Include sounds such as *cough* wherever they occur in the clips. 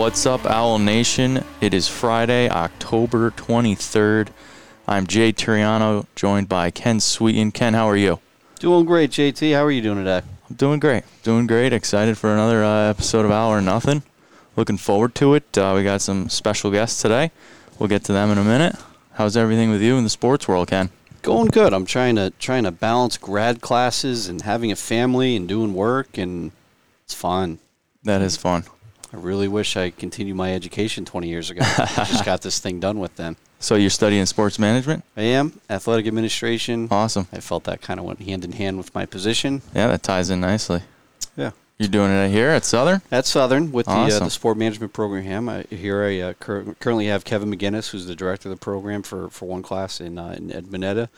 What's up, Owl Nation? It is Friday, October 23rd. I'm Jay Turiano, joined by Ken Sweeten. Ken, how are you? Doing great, JT. How are you doing today? I'm doing great. Doing great. Excited for another uh, episode of Owl or Nothing. Looking forward to it. Uh, we got some special guests today. We'll get to them in a minute. How's everything with you in the sports world, Ken? Going good. I'm trying to trying to balance grad classes and having a family and doing work, and it's fun. That is fun. I really wish I continued my education 20 years ago. I *laughs* just got this thing done with then. So you're studying sports management? I am athletic administration. Awesome. I felt that kind of went hand in hand with my position. Yeah, that ties in nicely. Yeah. You're doing it here at Southern? At Southern with the, uh, the sport management program. I, here I uh, cur- currently have Kevin McGinnis, who's the director of the program for, for one class in, uh, in Edmonetta,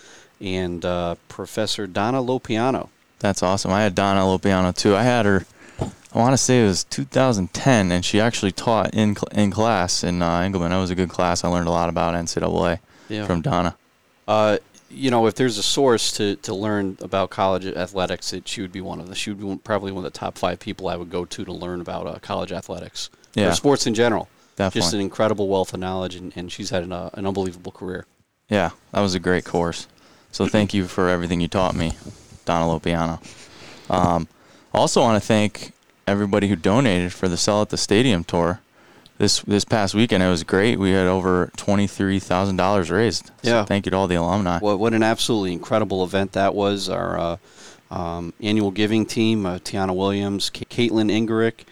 and uh, Professor Donna Lopiano. That's awesome. I had Donna Lopiano too. I had her. I want to say it was 2010, and she actually taught in cl- in class in uh, Engleman. That was a good class. I learned a lot about NCAA Yeah. from Donna. Uh, you know, if there's a source to, to learn about college athletics, it, she would be one of the. She would be probably one of the top five people I would go to to learn about uh, college athletics Yeah. or sports in general. Definitely. Just an incredible wealth of knowledge, and, and she's had an, uh, an unbelievable career. Yeah, that was a great course. So thank you for everything you taught me, Donna Lopiano. Um, also want to thank everybody who donated for the Sell at the Stadium tour. This this past weekend it was great. We had over twenty three thousand dollars raised. So Yeah. thank you to all the alumni. What, what an absolutely incredible event that was. Our uh, um, annual giving team, uh, Tiana Williams, K- Caitlin Ingerick,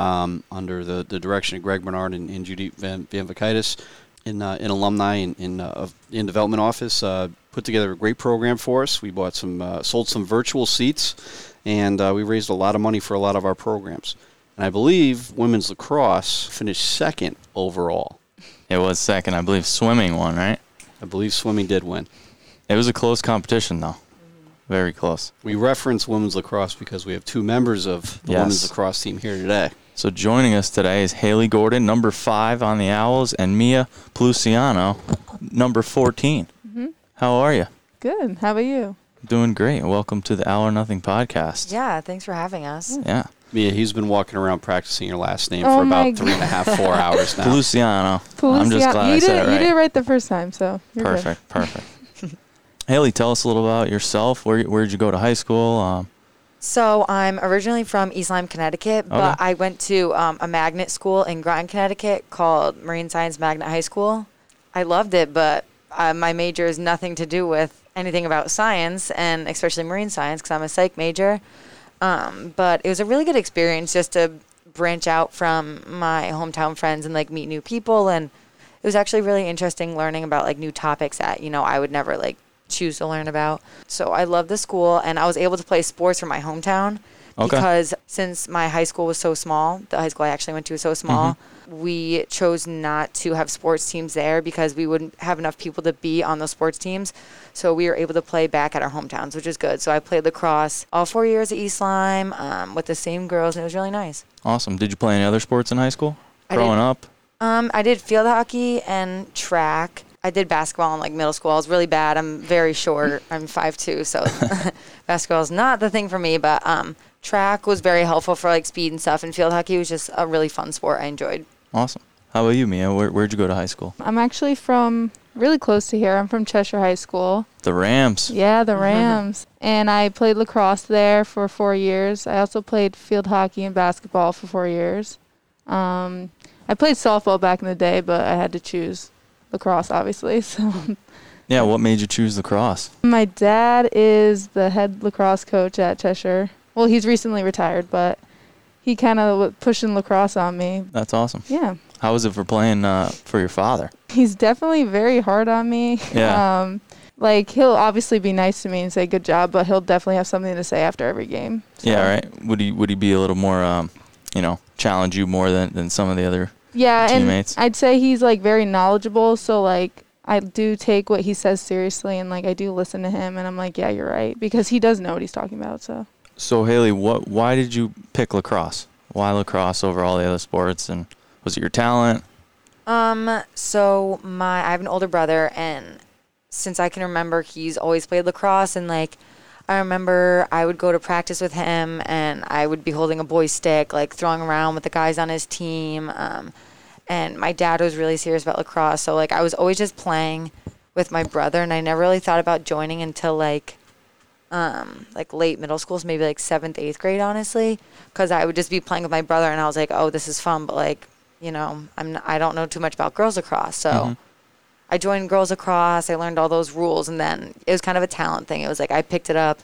um, under the, the direction of Greg Bernard and, and Judy Van, Van Vakaitis in, uh, in alumni in, in, uh, in development office, uh, put together a great program for us. We bought some, uh, sold some virtual seats, and uh, we raised a lot of money for a lot of our programs. And I believe women's lacrosse finished second overall. It was second, I believe. Swimming won, right? I believe swimming did win. It was a close competition, though. Very close. We reference women's lacrosse because we have two members of the Yes. women's lacrosse team here today. So joining us today is Haley Gordon, number five on the Owls, and Mia Luciano, number 14. How are you? Good. How about you? Doing great. Welcome to the Owl or Nothing podcast. Yeah, thanks for having us. Yeah. Mia, he's been walking around practicing your last name Oh for my about three and a half, four *laughs* hours now. Luciano. I'm just Lucia- glad you I did, said it You did it right the first time, so you're good. Perfect. Perfect. *laughs* Haley, tell us a little about yourself. Where where did you go to high school? Um, So I'm originally from East Lyme, Connecticut, but Okay. I went to um, a magnet school in Groton, Connecticut called Marine Science Magnet High School. I loved it, but uh, my major is nothing to do with anything about science, and especially marine science, because I'm a psych major. Um, but it was a really good experience just to branch out from my hometown friends and like meet new people, and it was actually really interesting learning about like new topics that you know I would never like choose to learn about. So I love the school, and I was able to play sports from my hometown Okay. because since my high school was so small, the high school I actually went to was so small. We chose not to have sports teams there because we wouldn't have enough people to be on those sports teams. So we were able to play back at our hometowns, which is good. So I played lacrosse all four years at East Lyme um, with the same girls, and it was really nice. awesome. Did you play any other sports in high school? Growing up? Um, I did field hockey and track. I did basketball in like middle school. I was really bad. I'm very short. *laughs* I'm 5'2", so *laughs* basketball is not the thing for me. But um, track was very helpful for like speed and stuff. And field hockey was just a really fun sport. I enjoyed. Awesome. How about you, Mia? Where where'd you go to high school? I'm actually from really close to here. I'm from Cheshire High School. The Rams. Yeah, the Rams. and I played lacrosse there for four years. I also played field hockey and basketball for four years. Um, I played softball back in the day, but I had to choose lacrosse, obviously. *laughs* So Yeah. What made you choose lacrosse? my dad is the head lacrosse coach at Cheshire. Well, he's recently retired, but he kind of was pushing lacrosse on me. That's awesome. Yeah. How was it for playing uh, for your father? He's definitely very hard on me. Yeah. *laughs* Um, like he'll obviously be nice to me and say good job, but he'll definitely have something to say after every game. So- Yeah. Right. Would he would he be a little more, um, you know, challenge you more than than some of the other? Yeah, Teammates. and I'd say he's like very knowledgeable. So like I do take what he says seriously, and like I do listen to him, and I'm like, yeah, you're right, because he does know what he's talking about. So So Haley, what? Why did you pick lacrosse? Why lacrosse over all the other sports? And was it your talent? Um, so my I have an older brother, and since I can remember, he's always played lacrosse, and like I remember I would go to practice with him and I would be holding a boy stick, like throwing around with the guys on his team. Um, and my dad was really serious about lacrosse. So, like, I was always just playing with my brother and I never really thought about joining until like um, like late middle school, so maybe like seventh, eighth grade, honestly, because I would just be playing with my brother, and I was like, oh, this is fun, but like, you know, I'm not, I don't know too much about girls across, so Mhm. I joined girls Across. I learned all those rules, and then it was kind of a talent thing. It was like I picked it up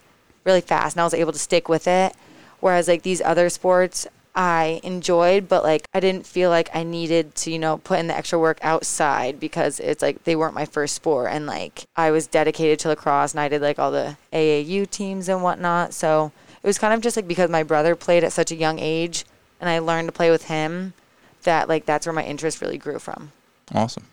really fast, and I was able to stick with it. Whereas like these other sports, I enjoyed, but like I didn't feel like I needed to, you know, put in the extra work outside because it's like they weren't my first sport, and like I was dedicated to lacrosse, and I did like all the AAU teams and whatnot. So it was kind of just like because my brother played at such a young age, and I learned to play with him, that like that's where my interest really grew from. Awesome.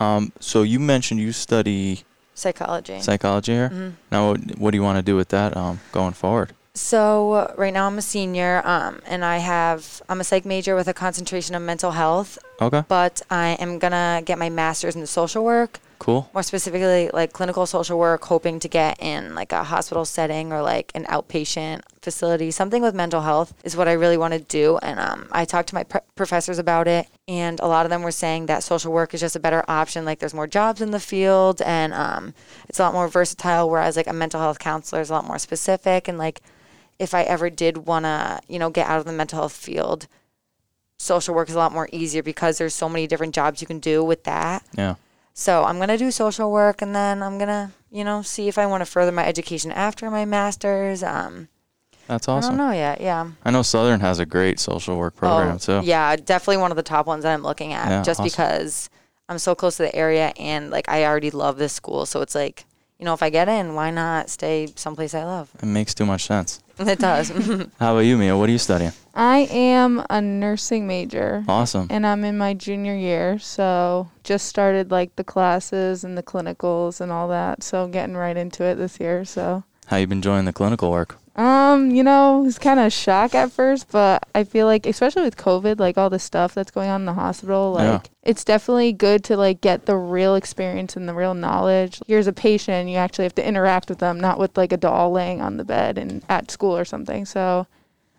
Um, so you mentioned you study Psychology. psychology here. Mhm. Now, what, what do you want to do with that um, going forward? So uh, right now I'm a senior, um, and I have I'm a psych major with a concentration of mental health. Okay. But I am gonna get my master's in social work, Cool. more specifically like clinical social work, hoping to get in like a hospital setting or like an outpatient facility. Something with mental health is what I really want to do. And um, I talked to my pre- professors about it, and a lot of them were saying that social work is just a better option. Like there's more jobs in the field, and um, it's a lot more versatile. Whereas like a mental health counselor is a lot more specific, and like if I ever did want to, you know, get out of the mental health field, social work is a lot more easier because there's so many different jobs you can do with that. Yeah. So I'm gonna do social work, and then I'm gonna, you know, see if I want to further my education after my master's. Um, That's awesome. I don't know yet. Yeah. I know Southern has a great social work program Oh, too. Yeah, definitely one of the top ones that I'm looking at, Yeah, just awesome. because I'm so close to the area, and like I already love this school. So it's like, you know, if I get in, why not stay someplace I love? It makes too much sense. It does. *laughs* How about you, Mia? What are you studying? I am a nursing major. Awesome. And I'm in my junior year, so just started like the classes and the clinicals and all that. So I'm getting right into it this year. So, How you been enjoying the clinical work? Um, you know, it's kind of shock at first, but I feel like, especially with COVID, like all the stuff that's going on in the hospital, like Yeah. it's definitely good to like get the real experience and the real knowledge. Here's a patient, you actually have to interact with them, not with like a doll laying on the bed and at school or something. So,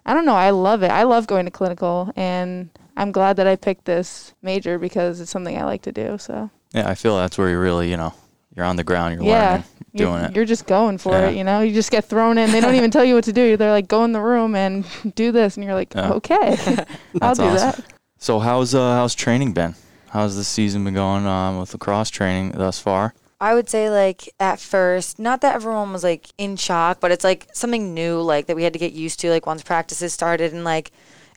I don't know. I love it. I love going to clinical, and I'm glad that I picked this major because it's something I like to do. So Yeah, I feel that's where you really, you know, you're on the ground, you're yeah, learning, you're, doing it. you're just going for Yeah. it. You know, you just get thrown in. They don't even tell you what to do. They're like, go in the room and do this, and you're like, Yeah. okay, *laughs* I'll That's do awesome. that. So how's uh how's training been? How's the season been going um, with lacrosse training thus far? I would say like at first, not that everyone was like in shock, but it's like something new like that we had to get used to like once practices started and like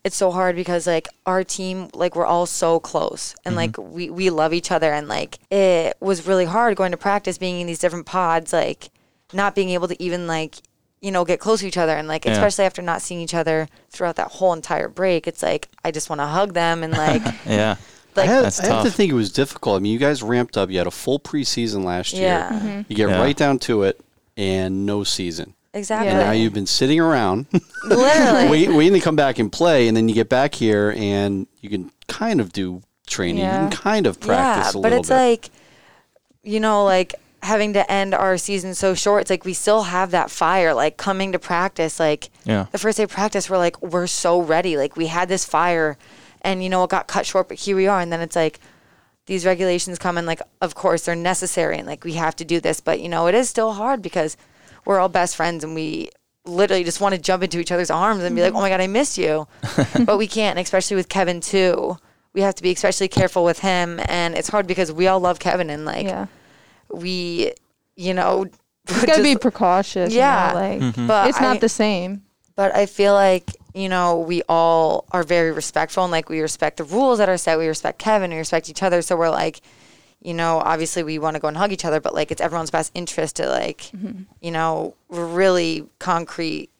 it's so hard because like our team like we're all so close and mm-hmm. like we we love each other and like it was really hard going to practice being in these different pods like not being able to even like you know get close to each other and like Yeah. especially after not seeing each other throughout that whole entire break it's like I just want to hug them and like *laughs* Yeah. like I, have, I have to think it was difficult. I mean, you guys ramped up. You had a full preseason last yeah year. You get Yeah. right down to it, and no season. Exactly And Yeah. now you've been sitting around, *laughs* literally wait, waiting to come back and play, and then you get back here, and you can kind of do training. You Yeah. can kind of practice yeah, a but it's bit. like, you know, like having to end our season so short. It's like we still have that fire. Like coming to practice, like Yeah. the first day of practice, we're like we're so ready. Like we had this fire, and you know it got cut short, but here we are. And then it's like these regulations come and like of course they're necessary and like we have to do this, but you know it is still hard because we're all best friends and we literally just want to jump into each other's arms and be like, "Oh my god, I miss you," *laughs* but we can't. And especially with Kevin too, we have to be especially careful with him, and it's hard because we all love Kevin and like yeah, we, you know, *laughs* you gotta be precautious. Yeah. you know, like Mm-hmm. but it's not I- the same. but I feel like you know we all are very respectful and like we respect the rules that are set. We respect Kevin. We respect each other. So we're like, you know, obviously we want to go and hug each other, but like it's everyone's best interest to like, mm-hmm. you know, really concrete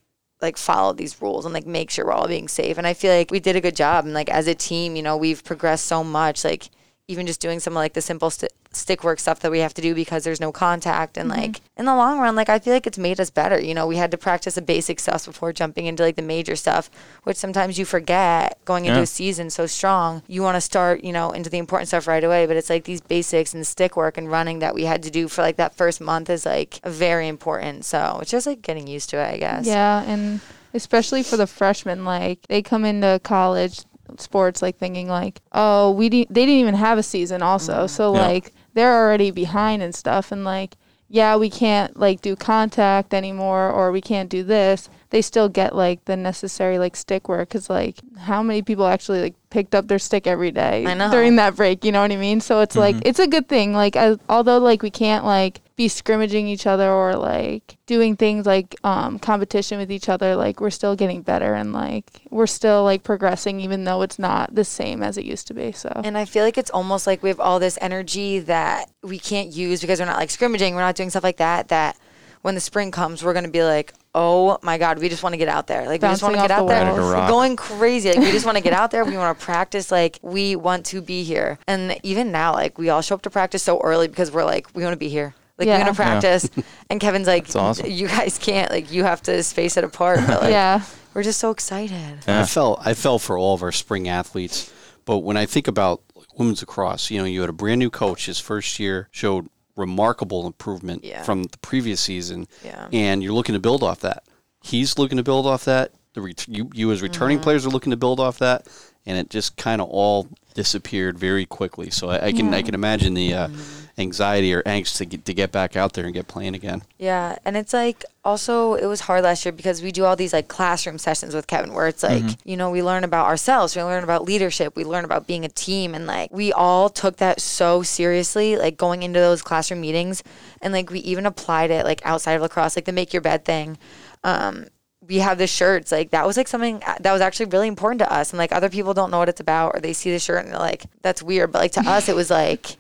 like follow these rules and like make sure we're all being safe. And I feel like we did a good job. And like as a team, you know, we've progressed so much. Like even just doing some of like the simple st- stick work stuff that we have to do because there's no contact and Mm-hmm. like in the long run like I feel like it's made us better you know we had to practice the basic stuff before jumping into like the major stuff which sometimes you forget going into Yeah. a season so strong you want to start you know into the important stuff right away but it's like these basics and stick work and running that we had to do for like that first month is like very important so it's just like getting used to it I guess Yeah, and especially for the freshmen, like they come into college sports like thinking like, oh, we di- they didn't even have a season also, mm-hmm. so Yeah. like they're already behind and stuff, and like yeah, we can't like do contact anymore, or we can't do this. They still get like the necessary like stick work because like how many people actually like picked up their stick every day I know. during that break? You know what I mean? So it's like Mhm. it's a good thing. Like I, although like we can't like be scrimmaging each other or like doing things like um, competition with each other, like we're still getting better and like we're still like progressing, even though it's not the same as it used to be. So And I feel like it's almost like we have all this energy that we can't use because we're not like scrimmaging, we're not doing stuff like that. That when the spring comes, we're gonna be like, oh my god, we just want to get out there. Like we just want to get out the there, walls. Ready to We're going crazy. Like we just want to get out there. We want to practice. Like we want to be here. And even now, like we all show up to practice so early because we're like, we want to be here. Like Yeah. we're gonna practice. *laughs* And Kevin's like, awesome. you guys can't. Like you have to space it apart. But like, yeah, we're just so excited. Yeah. I felt I felt for all of our spring athletes, but when I think about women's lacrosse, you know, you had a brand new coach. His first year showed remarkable improvement Yeah. from the previous season, Yeah. and you're looking to build off that. He's looking to build off that. The ret- you you as returning Mm-hmm. players are looking to build off that, and it just kind of all disappeared very quickly. So I, I can I can imagine the uh, Mm-hmm. Anxiety or angst to get to get back out there and get playing again. Yeah, and it's like also it was hard last year because we do all these like classroom sessions with Kevin where it's like, you know, we learn about ourselves, we learn about leadership, we learn about being a team and like we all took that so seriously like going into those classroom meetings and like we even applied it like outside of lacrosse like the make your bed thing. Um we have the shirts like that was like something that was actually really important to us and like other people don't know what it's about or they see the shirt and they're like that's weird but like to us it was like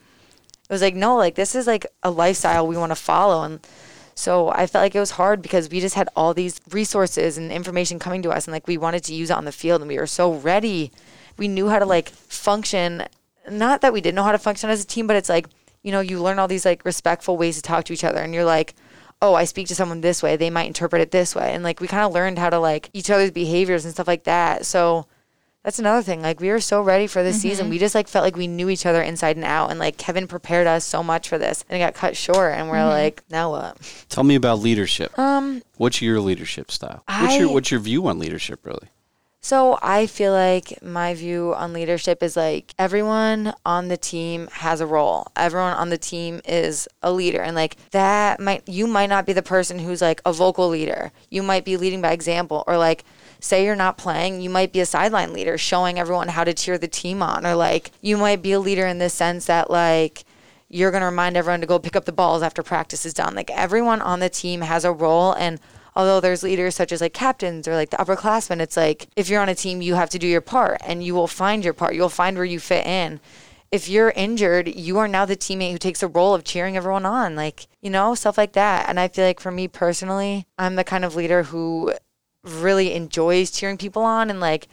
it was like no like this is like a lifestyle we want to follow. And so i felt like it was hard because we just had all these resources and information coming to us and like we wanted to use it on the field and we were so ready. We knew how to like function. Not that we didn't know how to function as a team but it's like you know you learn all these like respectful ways to talk to each other and you're like oh i speak to someone this way they might interpret it this way. And like we kind of learned how to like each other's behaviors and stuff like that. So that's another thing. Like we were so ready for this season. We just like felt like we knew each other inside and out. And like Kevin prepared us so much for this, and it got cut short. And we're like, now what? Tell me about leadership. Um. What's your leadership style? What's your what's your view on leadership really? So I feel like my view on leadership is like everyone on the team has a role. Everyone on the team is a leader, and like that might you might not be the person who's like a vocal leader. You might be leading by example, or like say you're not playing, you might be a sideline leader, showing everyone how to cheer the team on, or like you might be a leader in the sense that like you're going to remind everyone to go pick up the balls after practice is done. Like everyone on the team has a role and although there's leaders such as like captains or like the upperclassmen, it's like if you're on a team, you have to do your part and you will find your part. You'll find where you fit in. If you're injured, you are now the teammate who takes the role of cheering everyone on, like, you know, stuff like that. And I feel like for me personally, I'm the kind of leader who really enjoys cheering people on and like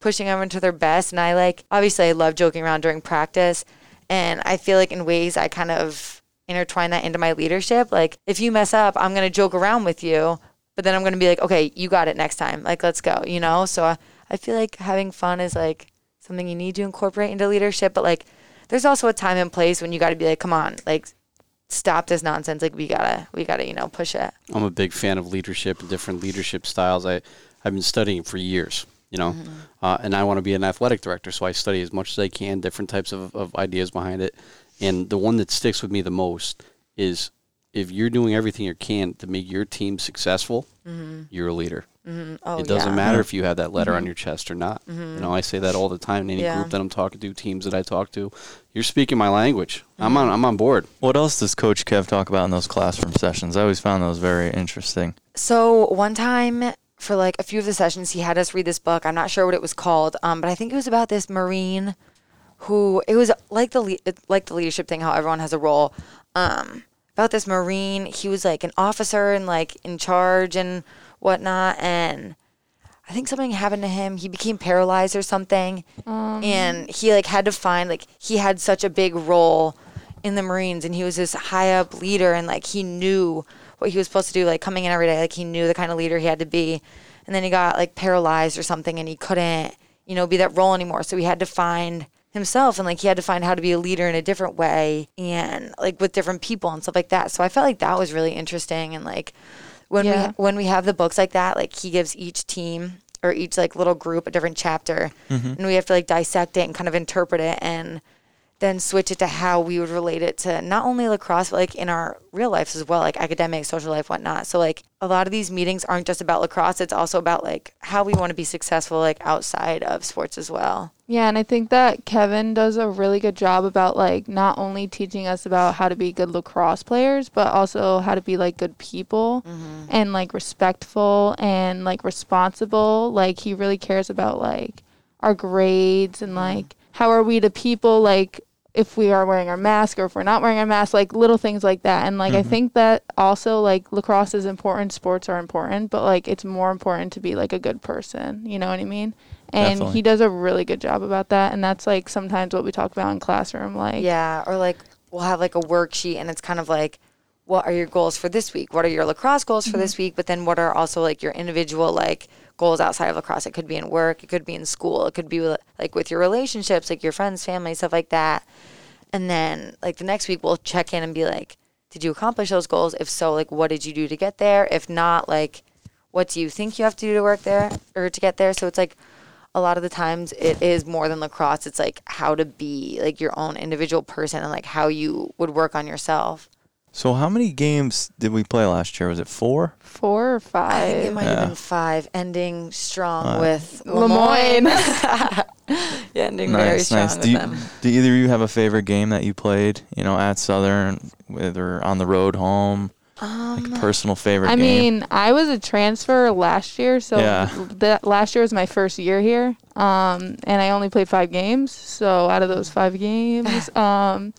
pushing everyone to their best. And I like, obviously, I love joking around during practice. And I feel like in ways I kind of intertwine that into my leadership. Like, if you mess up, I'm going to joke around with you, but then I'm going to be like, okay, you got it next time. Like, let's go, you know? So I, I feel like having fun is like something you need to incorporate into leadership. But like, there's also a time and place when you got to be like, come on, like, stop this nonsense. Like, we gotta, we gotta, you know, push it. I'm a big fan of leadership and different leadership styles. I I've been studying for years, you know, uh, and I want to be an athletic director, so I study as much as I can, different types of, of ideas behind it. And the one that sticks with me the most is if you're doing everything you can to make your team successful, mm-hmm. you're a leader. Mm-hmm. Oh, it doesn't yeah. matter if you have that letter on mm-hmm. your chest or not. You know, I say that all the time in any Yeah. group that I'm talking to, teams that I talk to. You're speaking my language. I'm on. I'm on board. What else does Coach Kev talk about in those classroom sessions? I always found those very interesting. So one time for like a few of the sessions, he had us read this book. I'm not sure what it was called, um, but I think it was about this Marine who it was like the le- like the leadership thing, how everyone has a role. Um, about this Marine, he was like an officer and like in charge and whatnot, and I think something happened to him. He became paralyzed or something, Um, and he like had to find like he had such a big role in the Marines, and he was this high up leader, and like he knew what he was supposed to do, like coming in every day, like he knew the kind of leader he had to be, and then he got like paralyzed or something, and he couldn't, you know, be that role anymore. So he had to find himself and like he had to find how to be a leader in a different way and like with different people and stuff like that. So I felt like that was really interesting and like when Yeah. we when we have the books like that, like he gives each team or each like little group a different chapter mm-hmm. and we have to like dissect it and kind of interpret it and then switch it to how we would relate it to not only lacrosse but like in our real lives as well like academic social life whatnot. So like a lot of these meetings aren't just about lacrosse. It's also about like how we want to be successful like outside of sports as well. Yeah, and I think that Kevin does a really good job about like not only teaching us about how to be good lacrosse players, but also how to be like good people mm-hmm. and like respectful and like responsible. Like he really cares about like our grades and mm-hmm. like how are we to people like if we are wearing our mask or if we're not wearing our mask, like little things like that. And like I mm-hmm. think that also like lacrosse is important, sports are important, but like it's more important to be like a good person. You know what I mean? And Definitely. he does a really good job about that. And that's like sometimes what we talk about in classroom. Like Yeah, or like we'll have like a worksheet and it's kind of like what are your goals for this week? What are your lacrosse goals for mm-hmm. this week? But then what are also like your individual like goals outside of lacrosse? It could be in work, it could be in school, it could be like with your relationships, like your friends, family, stuff like that. And then like the next week we'll check in and be like, did you accomplish those goals? If so, like what did you do to get there? If not, like what do you think you have to do to work there or to get there? So it's like a lot of the times it is more than lacrosse. It's like how to be like your own individual person and like how you would work on yourself. So how many games did we play last year? Was it four? four or I think it might Yeah. have been five, ending strong Uh, with Le Moyne. Lemoyne. *laughs* yeah, ending very strong nice. with Do, you, them. do either of you have a favorite game that you played? You know, at Southern, whether on the road home, like a personal favorite I game. mean, I was a transfer last year, so Yeah. that last year was my first year here. Um, and I only played five games. So out of those five games, *laughs* um,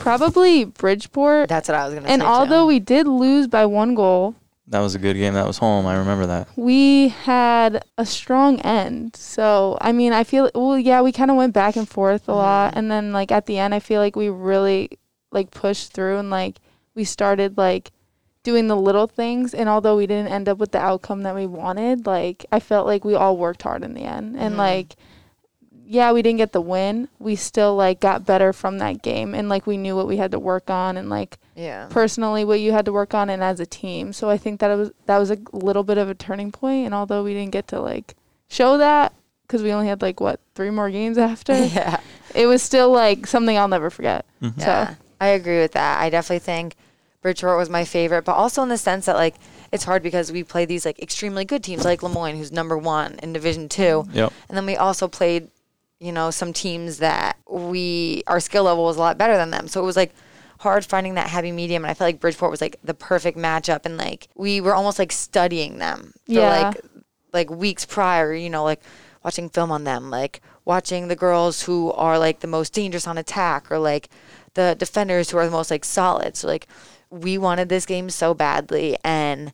probably Bridgeport. That's what I was gonna say. and say. although too. we did lose by one goal, that was a good game. That was home. I remember that. we had a strong end. So I mean, I feel well, yeah, we kind of went back and forth a lot, and then like at the end, I feel like we really like pushed through and like we started like doing the little things. And although we didn't end up with the outcome that we wanted, like I felt like we all worked hard in the end, and Mhm. like. Yeah, we didn't get the win. We still like got better from that game and like we knew what we had to work on and like yeah, personally what you had to work on and as a team. So I think that it was that was a little bit of a turning point. And although we didn't get to like show that because we only had like what three more games after, *laughs* yeah, it was still like something I'll never forget. Mhm. yeah. So I agree with that. I definitely think Bridgeport was my favorite, but also in the sense that like it's hard because we play these like extremely good teams like Le Moyne, who's number one in Division Two. Yep. And then we also played, you know, some teams that we our skill level was a lot better than them. So it was like hard finding that happy medium and I felt like Bridgeport was like the perfect matchup and like we were almost like studying them for Yeah. like like weeks prior, you know, like watching film on them, like watching the girls who are like the most dangerous on attack or like the defenders who are the most like solid. So like we wanted this game so badly and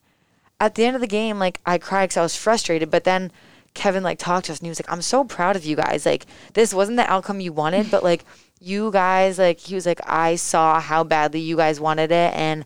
at the end of the game, like I cried because I was frustrated. But then Kevin like talked to us and he was like, "I'm so proud of you guys. Like this wasn't the outcome you wanted, but like you guys, like he was like, I saw how badly you guys wanted it, and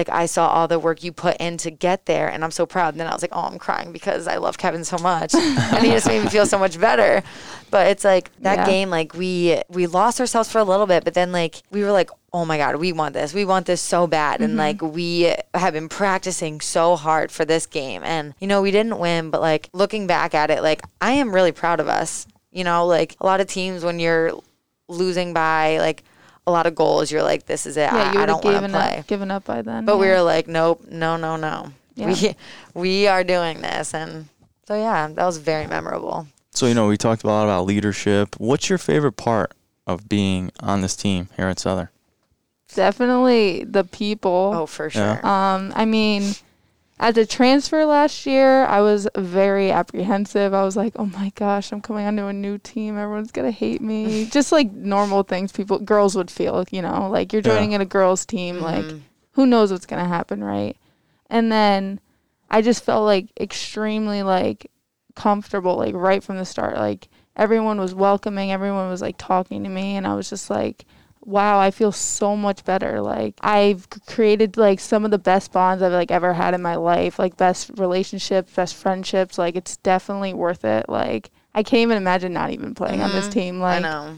like I saw all the work you put in to get there, and I'm so proud." And then I was like, "Oh, I'm crying because I love Kevin so much, *laughs* and he just made me feel so much better." But it's like that Yeah. game, like we we lost ourselves for a little bit, but then like we were like, "Oh my god, we want this. We want this so bad," and mm-hmm. like we have been practicing so hard for this game, and you know we didn't win, but like looking back at it, like I am really proud of us. You know, like a lot of teams when you're losing by like a lot of goals, you're like, "This is it. yeah, I, you I would have don't want to given play." up given up by then. But we were like, nope, no, no, no. Yeah. We *laughs* we are doing this, and so yeah, that was very memorable. So you know, we talked a lot about leadership. What's your favorite part of being on this team here at Southern? definitely the people. Oh, for Yeah. sure. Um, I mean, as a transfer last year, I was very apprehensive. I was like, "Oh my gosh, I'm coming onto a new team. Everyone's gonna hate me." *laughs* Just like normal things people, girls would feel. You know, like you're Yeah. joining in a girls' team. Like, Mhm. who knows what's gonna happen, right? And then I just felt like extremely like comfortable like right from the start. Like everyone was welcoming, everyone was like talking to me and I was just like wow, I feel so much better. Like I've created like some of the best bonds I've like ever had in my life, like best relationships, best friendships. Like it's definitely worth it. Like I can't even imagine not even playing on this Mhm. team. I Like know.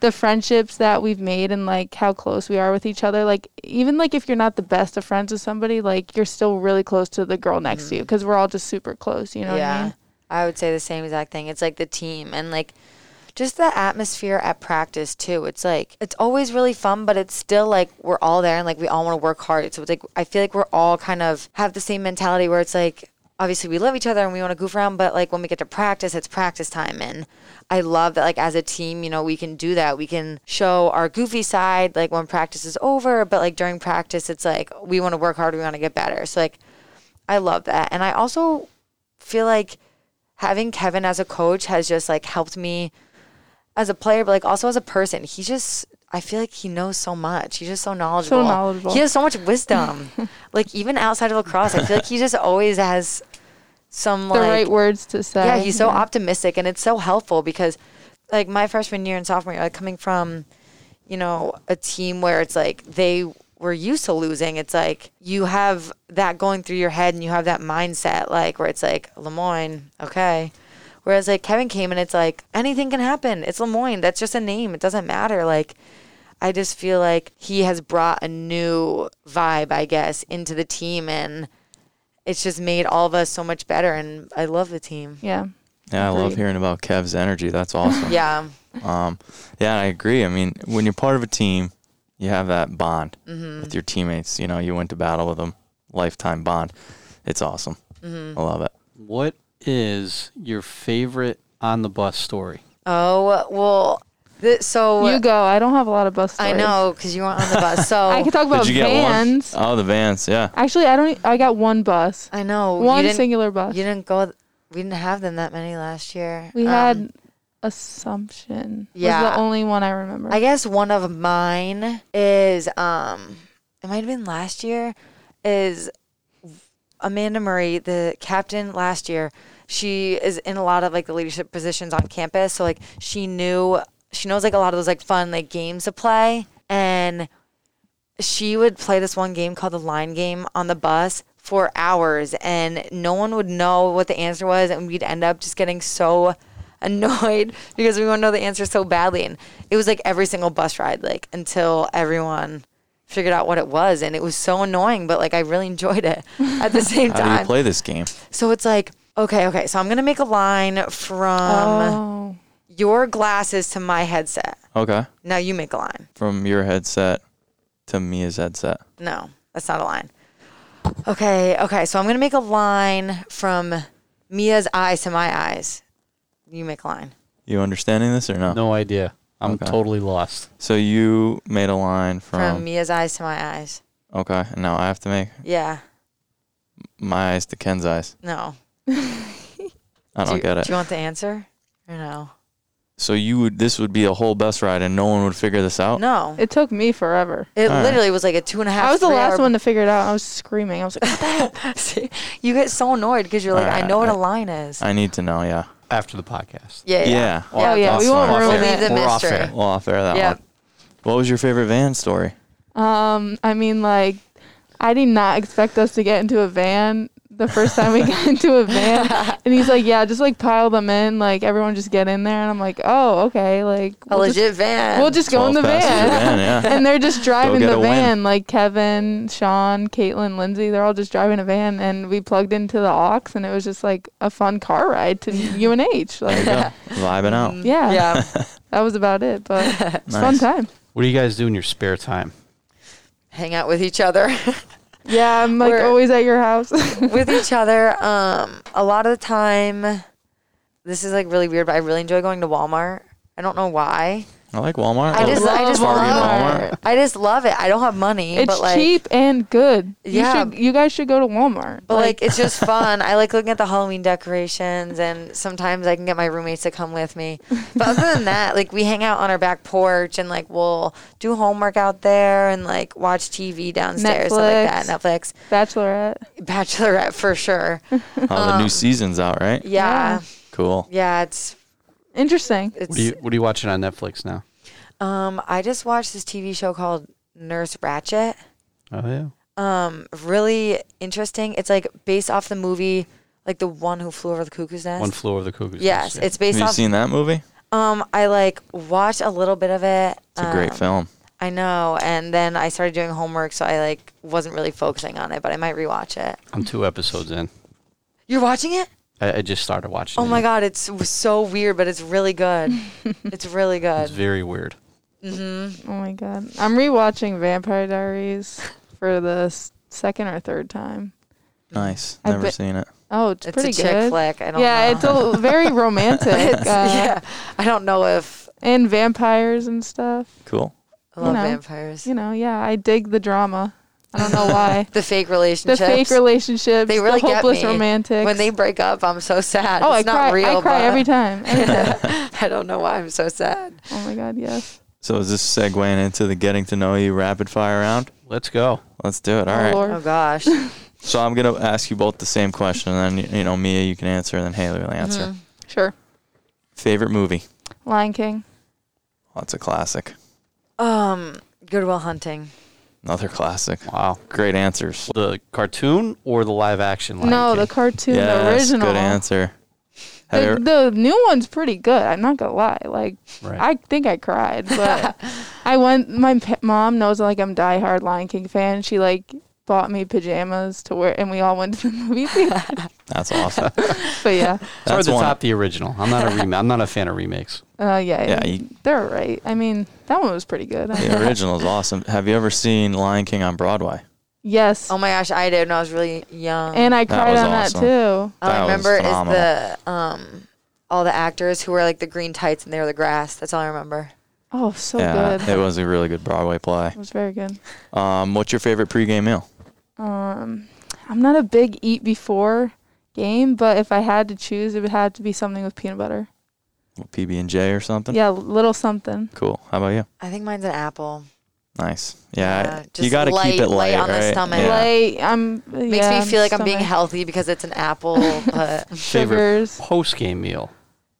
the friendships that we've made and like how close we are with each other. Like even like if you're not the best of friends with somebody, like you're still really close to the girl next to you because we're all just super close. You know what I mean? I would say the same exact thing. It's like the team and like just the atmosphere at practice too. It's like it's always really fun, but it's still like we're all there and like we all want to work hard. So it's like I feel like we're all kind of have the same mentality where it's like obviously we love each other and we want to goof around, but like when we get to practice, it's practice time and I love that like as a team, you know, we can do that. We can show our goofy side like when practice is over, but like during practice it's like we want to work hard, we want to get better. So like I love that. And I also feel like having Kevin as a coach has just like helped me as a player, but like also as a person. He just I feel like he knows so much. He's just so knowledgeable. So knowledgeable. He has so much wisdom. *laughs* like even outside of lacrosse, I feel like he just always has some The like right words to say. yeah, he's so optimistic and it's so helpful because like my freshman year and sophomore year, like coming from, you know, a team where it's like they were used to losing, it's like you have that going through your head and you have that mindset like where it's like Le Moyne, okay. Whereas like Kevin came and it's like anything can happen. It's Le Moyne. That's just a name. It doesn't matter. Like I just feel like he has brought a new vibe, I guess, into the team and it's just made all of us so much better and I love the team. Yeah. Yeah, I love hearing about Kev's energy. That's awesome. *laughs* Yeah. Um, yeah, I agree. I mean, when you're part of a team, you have that bond Mm-hmm. with your teammates. You know, you went to battle with them, lifetime bond. It's awesome. Mm-hmm. I love it. What is your favorite on the bus story? Oh well, th- so You go. I don't have a lot of bus stories. I know because you weren't on the bus. *laughs* So I could talk about Did you get vans. one? Oh, the vans. Yeah. Actually, I don't. I got one bus. I know One didn't. singular bus. You didn't go. We didn't have them that many last year. We Um, had Assumption. yeah. Was the only one I remember. I guess one of mine is um, it might have been last year. Is Amanda Murray, the captain last year? She is in a lot of like the leadership positions on campus. So like she knew she knows like a lot of those like fun like games to play and she would play this one game called the line game on the bus for hours and no one would know what the answer was and we'd end up just getting so *laughs* annoyed because we want to know the answer so badly and it was like every single bus ride like until everyone figured out what it was and it was so annoying but like I really enjoyed it *laughs* at the same How do time you play this game? so it's like okay okay so I'm going to make a line from oh. your glasses to my headset Okay. now you make a line From your headset to Mia's headset. No, that's not a line. Okay, okay. So I'm gonna make a line from Mia's eyes to my eyes. You make a line. You understanding this or no? No idea. I'm Okay. totally lost. So you made a line From, from. Mia's eyes to my eyes. okay. And now I have to make Yeah. my eyes to Ken's eyes. No. *laughs* *laughs* I do, don't get it. Do you want the answer? Or no? So you would. This would be a whole bus ride, and no one would figure this out. No. It, It took me forever. All right. literally was like a two and a half. I was the three last hour- one to figure it out. I was screaming. I was like, "What the *laughs* hell?" See, you get so annoyed because you're like, I Alright, know what a line is. I need to know. Yeah. After the podcast. yeah. Yeah. Yeah. Oh, yeah, we won't fine. ruin We'll it. leave the We're off mystery. air. Well, off air that Yeah. one. What was your favorite van story? Um, I mean, like, I did not expect us to get into a van the first time we *laughs* got into a van. *laughs* And he's like, yeah, just like pile them in. Like, everyone just get in there. And I'm like, oh, okay. Like, A we'll just, legit van. we'll just go in the van. van, *laughs* yeah. and they're just driving the a win. van. Like, Kevin, Sean, Caitlin, Lindsay, they're all just driving a van. And we plugged into the aux, and it was just like a fun car ride to UNH. Like. Vibing out. Mm, yeah, yeah. that was about it. But it's a fun time. What do you guys do in your spare time? Hang out with each other. Yeah, I'm like We're- always at your house. *laughs* with each other. Um, a lot of the time, this is like really weird, but I really enjoy going to Walmart. I don't know why. I like Walmart. I just, I love just Target, love, Walmart. I just love it. I don't have money, It's but like, cheap and good. Yeah. You, should, you guys should go to Walmart. But like it's just *laughs* fun. I like looking at the Halloween decorations, and sometimes I can get my roommates to come with me. But other than that, *laughs* like we hang out on our back porch, and like we'll do homework out there, and like watch TV downstairs, stuff like that. Netflix, Bachelorette. Bachelorette for sure. Oh, the new um, season's out, right? Yeah, Cool. yeah. It's Interesting. it's. What are you What are you watching on Netflix now? um, I just watched this TV show called Nurse Ratched. Oh yeah. Um, really interesting. It's like based off the movie, like the one who flew over the cuckoo's nest. One flew over the cuckoo's Yes, Nest, yeah. it's based Have you off. seen that movie? Um, I like watched a little bit of it. It's a great Um, film. I know, and then I started doing homework, so I like wasn't really focusing on it, but I might rewatch it. I'm two episodes in. You're watching it? I, I just started watching. Oh it. my god, it's so weird, but it's really good. *laughs* it's really good. It's very weird. Mm-hmm. Oh my god. I'm rewatching Vampire Diaries for the s- second or third time. Nice. I Never bet- seen it. Oh, it's, It's pretty a chick good. flick. I don't Yeah, know. it's a very *laughs* romantic. It's- uh, yeah, I don't know if And vampires and stuff. Cool. I love know, vampires. You know, yeah, I dig the drama. I don't know why. *laughs* The fake relationships. the fake relationships, They really the get hopeless me. romantics. When they break up, I'm so sad. oh, it's I not cry. real. I cry but every time. Every time. *laughs* I don't know why I'm so sad. oh my god, yes. So is this segueing into the getting to know you rapid fire round? Let's go. Let's do it. All oh right. Lord. Oh gosh. *laughs* So I'm gonna ask you both the same question, and then you know Mia, you can answer, and then Haley will answer. Mhm. Sure. Favorite movie? Lion King. Oh, it's a classic. Um, Good Will Hunting. Another classic. Wow. Great answers. The cartoon or the live action? Lion no, King? the cartoon, the original. good answer. The, ever- the new one's pretty good. I'm not gonna lie. Like, Right. I think I cried, but *laughs* I went. My p- mom knows like I'm diehard Lion King fan. She like bought me pajamas to wear, and we all went to the movie *laughs* theater. That's awesome. *laughs* but yeah, it's hard That's to one. top the original. I'm not a rem- I'm not a fan of remakes. uh, yeah, Yeah, you- they're right. I mean, that one was pretty good. The *laughs* original is awesome. Have you ever seen Lion King on Broadway? yes, Oh my gosh, I did when I was really young. and I cried was on awesome. that too. all I that was remember is the um all the actors who were like the green tights and they were the grass. That's all I remember. Oh, so yeah, good. it was a really good Broadway play. It was very good. Um, what's your favorite pregame meal? Um, I'm not a big eat before game, but if I had to choose, it would have to be something with peanut butter. PB and J or something? Yeah, little something. Cool. How about you? I think mine's an apple. Nice. Yeah, Yeah, you got to keep it light light, on the stomach. Yeah. Like I'm Makes me feel like I'm being healthy because it's an apple, *laughs* but Sugars. Post game meal.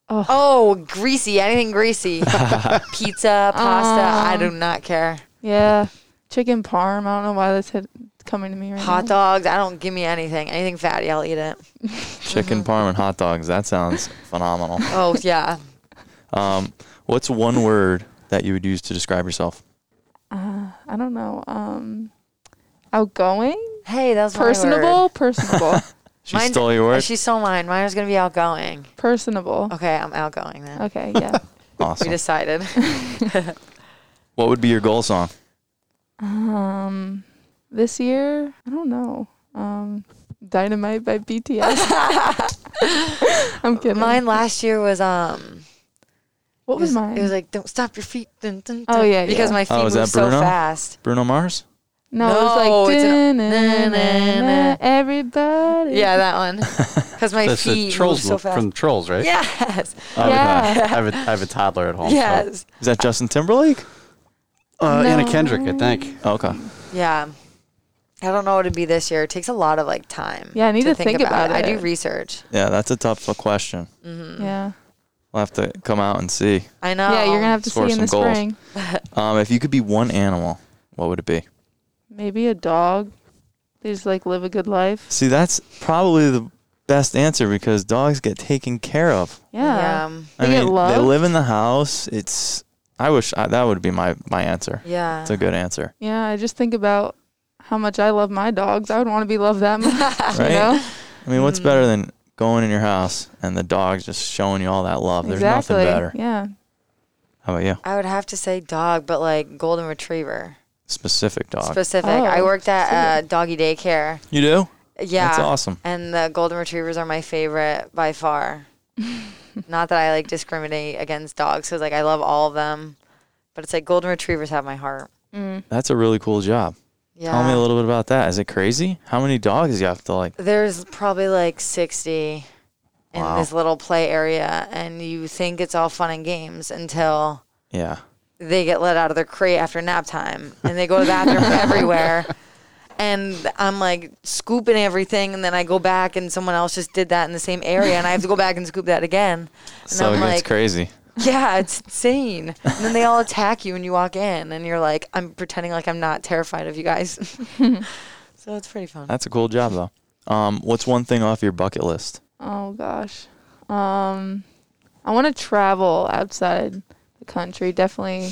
Oh, oh, greasy, anything greasy. *laughs* Pizza, pasta, I do Um, not care. yeah, chicken parm. I don't know why that's hit, coming to me right Hot now. dogs, I don't give me anything. Anything fatty, I'll eat it. Chicken parm and hot dogs. That sounds *laughs* phenomenal. Oh, yeah. Um, what's one word that you would use to describe yourself? Uh, I don't know. Um, outgoing, Hey, that was my word. personable, personable, *laughs* She Mine- stole your word. She stole mine. Mine was going to be outgoing. personable. Okay, I'm outgoing then. Okay, yeah. *laughs* Awesome. We decided. What would be your goal song? Um, this year, I don't know. Um, Dynamite by BTS. *laughs* I'm kidding. Mine last year was um. What was, was, mine? It was like don't stop your feet. Dun, dun, Oh, yeah, Because yeah. my feet Oh, move that so Bruno? fast. Bruno Mars? no, it was like it's an- "Dun-na-na-na, *laughs* everybody. Yeah, that one. *laughs* Because my That's the feet move trolls so mo- fast. from Trolls, right? Yes. Oh, Yeah. I have a, I have a toddler at home. so- Yes. Is that Justin Timberlake? Uh, Anna Kendrick, I think. Okay. Yeah. I don't know what it'd be this year. It takes a lot of like time. Yeah, I need to think about it. I do research. Yeah, that's a tough question. Mm-hmm. Yeah. We'll have to come out and see. I know. Yeah, you're gonna have to Score see in the goals. spring. *laughs* Um, if you could be one animal, what would it be? Maybe a dog. They just like live a good life. See, that's probably the best answer because dogs get taken care of. Yeah. Yeah. I They get mean, they live in the house. It's. I wish I, that would be my my answer. Yeah. It's a good answer. Yeah, I just think about how much I love my dogs. I would want to be loved that much. *laughs* Right? You know? I mean, what's Mhm. better than going in your house and the dog's just showing you all that love? There's exactly. nothing better. Yeah. How about you? I would have to say dog, but like golden retriever Specific dog. specific. I Oh, worked at uh, doggy daycare. you do? Yeah. That's awesome. And the golden retrievers are my favorite by far. *laughs* Not that I like discriminate against dogs because like I love all of them, but it's like golden retrievers have my heart. Mm. That's a really cool job. Yeah. Tell me a little bit about that. Is it crazy? How many dogs do you have to like? There's probably like 60 in Wow. this little play area, and you think it's all fun and games until Yeah. they get let out of their crate after nap time, and they go to the bathroom *laughs* everywhere. And I'm like scooping everything, and then I go back, and someone else just did that in the same area, and I have to go back and scoop that again. And So I'm it's like, crazy. Yeah, it's insane. And then they all attack you when you walk in, and you're like, I'm pretending like I'm not terrified of you guys. *laughs* so it's pretty fun. That's a cool job though. Um, what's one thing off your bucket list? Oh gosh. Um, I want to travel outside the country. Definitely.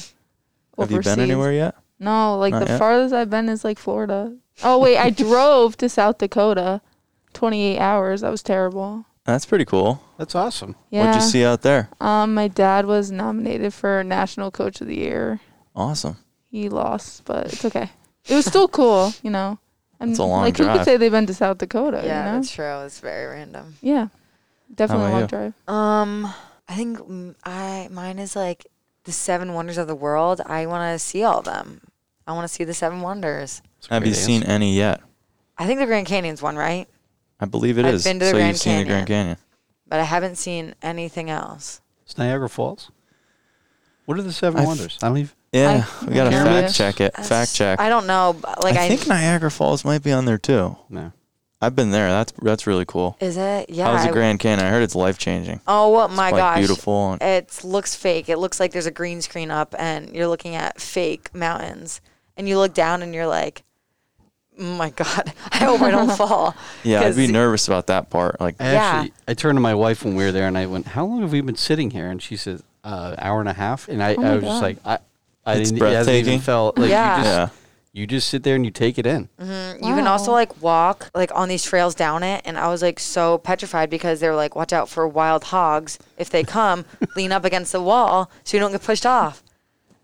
Have you been overseas. anywhere yet? No, like Not the yet? farthest I've been is like Florida. Oh wait, I *laughs* drove to South Dakota, 28 hours. That was terrible. That's pretty cool. That's awesome. Yeah. What'd you see out there? Um, my dad was nominated for National Coach of the Year. Awesome. He lost, but it's okay. It was still cool, *laughs* you know. And It's a long like who drive. could say they've been to South Dakota? yeah, you know? that's true. It's very random. yeah, definitely a about long you? drive. Um, I think I mine is like the seven wonders of the world. I want to see all of them. I want to see the seven wonders. Have you seen any yet? I think the Grand Canyon's one, right? I believe it I've is. been to the so Grand you've seen the Grand Canyon. But I haven't seen anything else. It's Niagara Falls. What are the seven I've- wonders? I don't even. Yeah, I- we gotta fact check it. That's- Fact check. I don't know. Like I, I think Niagara Falls might be on there too. No. I've been there. That's that's really cool. is it? Yeah. How's the I- Grand Canyon? I heard it's life changing. Oh well, my like gosh! beautiful and- It looks fake. It looks like there's a green screen up, and you're looking at fake mountains, and you look down, and you're like, "Oh my god! *laughs* I hope I don't *laughs* fall." Yeah, I'd be nervous about that part. Like, I Yeah. actually, I turned to my wife when we were there, and I went, "How long have we been sitting here?" And she said, uh, an "Hour and a half." And I, Oh I was just like, "I, I It's didn't. It hasn't even felt like Yeah. you just, yeah, you just sit there and you take it in." Mm, You can also like walk like on these trails down it, and I was like so petrified because they were like, "Watch out for wild hogs. If they come, lean up against the wall so you don't get pushed off."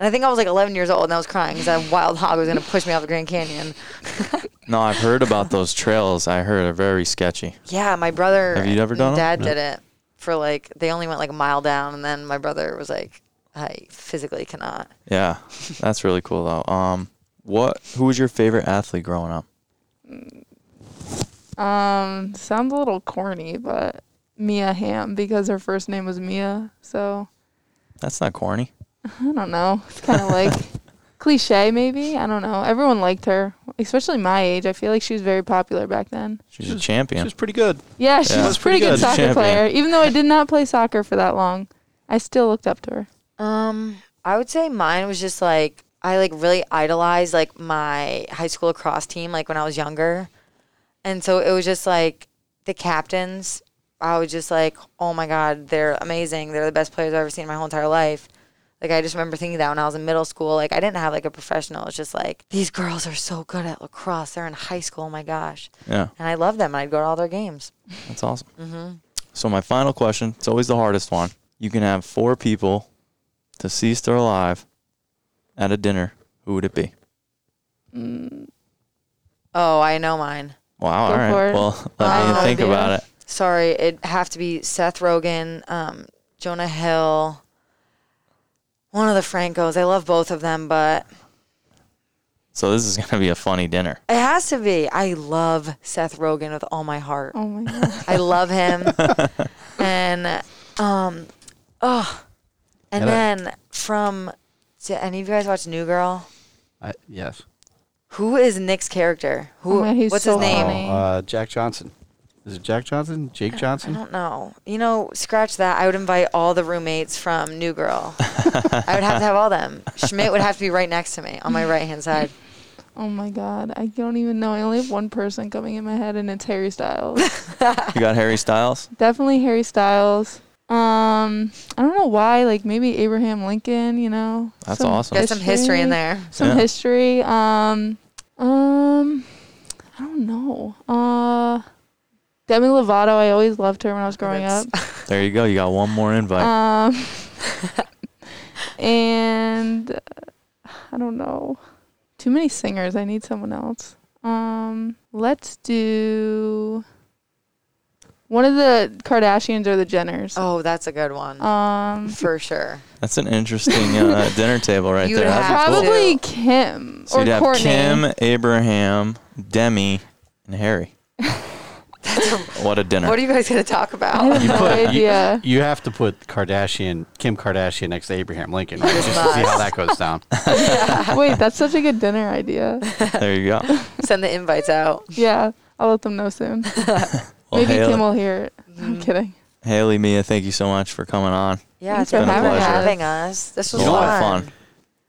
And I think I was like 11 years old, and I was crying because a wild hog was gonna push me off the Grand Canyon. *laughs* no, I've heard about those trails. I heard are very sketchy. Yeah, my brother. Have you ever and done 'em? Dad No. did it for like they only went like a mile down, and then my brother was like, "I physically cannot." Yeah, that's really cool though. Um, what? Who was your favorite athlete growing up? Um, sounds a little corny, but Mia Hamm because her first name was Mia. So That's not corny. I don't know. It's kind of like *laughs* cliche, maybe. I don't know. Everyone liked her, especially my age. I feel like she was very popular back then. She's She a champion. She was pretty good. Yeah, she Yeah. was a pretty Pretty good good. soccer Champion. player. Even though I did not play soccer for that long, I still looked up to her. Um, I would say mine was just like I like really idolized like my high school lacrosse team like when I was younger, and so it was just like the captains. I was just like, oh my god, they're amazing. They're the best players I've ever seen in my whole entire life. Like I just remember thinking that when I was in middle school. Like I didn't have like a professional. It's just like these girls are so good at lacrosse. They're in high school. Oh my gosh, Yeah, and I love them. I'd go to all their games. that's awesome. hmm So my final question. It's always the hardest one. You can have four people, deceased or alive, at a dinner. Who would it be? Mm, Oh, I know mine. Wow. Go all right. it. Well, *laughs* let me think about it. Sorry, it'd have to be Seth Rogen, um, Jonah Hill, one of the Francos. I love both of them, but So this is gonna be a funny dinner. it has to be. I love Seth Rogen with all my heart. oh my god. *laughs* I love him. and um oh and And I- then from did any of you guys watch New Girl? I, yes. Who is Nick's character? Who Oh my, he's what's so his name? Oh, uh, Jack Johnson. Is it Jack Johnson? Jake Johnson? I don't know. You know, scratch that. I would invite all the roommates from New Girl. *laughs* I would have to have all them. Schmidt would have to be right next to me on my right hand side. *laughs* Oh my god. I don't even know. I only have one person coming in my head, and it's Harry Styles. *laughs* You got Harry Styles. Definitely Harry Styles. Um, I don't know why. Like maybe Abraham Lincoln. You know. That's Some awesome. Got some history in there. Some Yeah. history. Um, um, I don't know. Uh, Demi Lovato. I always loved her when I was growing That's- up. *laughs* There you go. You got one more invite. Um, *laughs* and uh, I don't know. Too many singers. I need someone else. Um, let's do One of the Kardashians or the Jenners. Oh, that's a good one. Um, *laughs* for sure. That's an interesting uh, dinner table right You'd there. That'd be have cool. probably Kim So or you'd have Kourtney. Kim, Abraham, Demi, and Harry. *laughs* what a dinner! What are you guys gonna talk I about? have You put- you- idea. You have to put Kardashian, Kim Kardashian next to Abraham Lincoln, right? just to see how that goes down. *laughs* Wait, that's such a good dinner idea. there you go. Send the invites out. Yeah, I'll let them know soon. *laughs* Well, Maybe Haley, Kim will hear it. Mm-hmm. I'm kidding. Haley, Mia, thank you so much for coming on. Yeah, Thanks thank for you for having us. having us. This was a lot of fun. fun.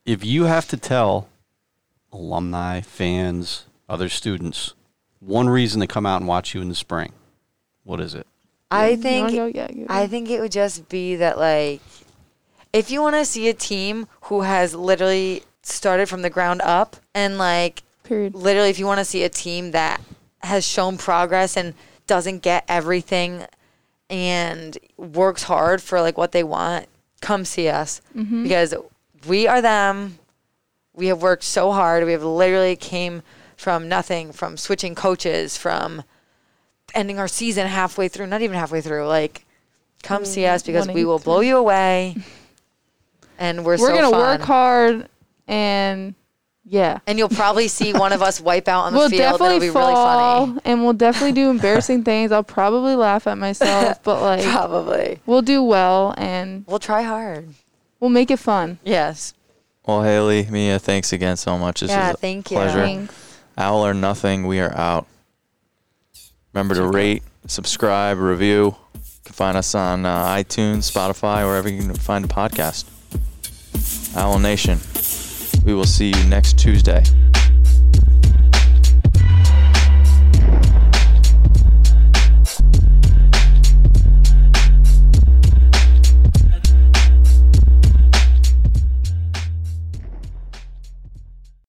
If you have to tell alumni, fans, other students one reason to come out and watch you in the spring, what is it? I You wanna think? Yeah. I think it would just be that like if you want to see a team who has literally started from the ground up and like Period. literally if you want to see a team that has shown progress and doesn't get everything and works hard for like what they want, come see us Mm-hmm. because we are them. We have worked so hard. We have literally came from nothing, from switching coaches, from ending our season halfway through, not even halfway through. Like, come mm, see us because we will blow you away. And we're, We're so gonna fun. work hard and yeah. And you'll probably see one of us wipe out on the We'll field. and It'll definitely be really funny. and we'll definitely do embarrassing *laughs* things. I'll probably laugh at myself, *laughs* but like Probably. we'll do well and We'll try hard. we'll make it fun. Yes. Well, Haley, Mia, thanks again so much. This Yeah, was a thank you. pleasure. Thanks. Owl or nothing, we are out. Remember to rate, subscribe, review. You can find us on uh, iTunes, Spotify, wherever you can find a podcast. Owl Nation. We will see you next Tuesday.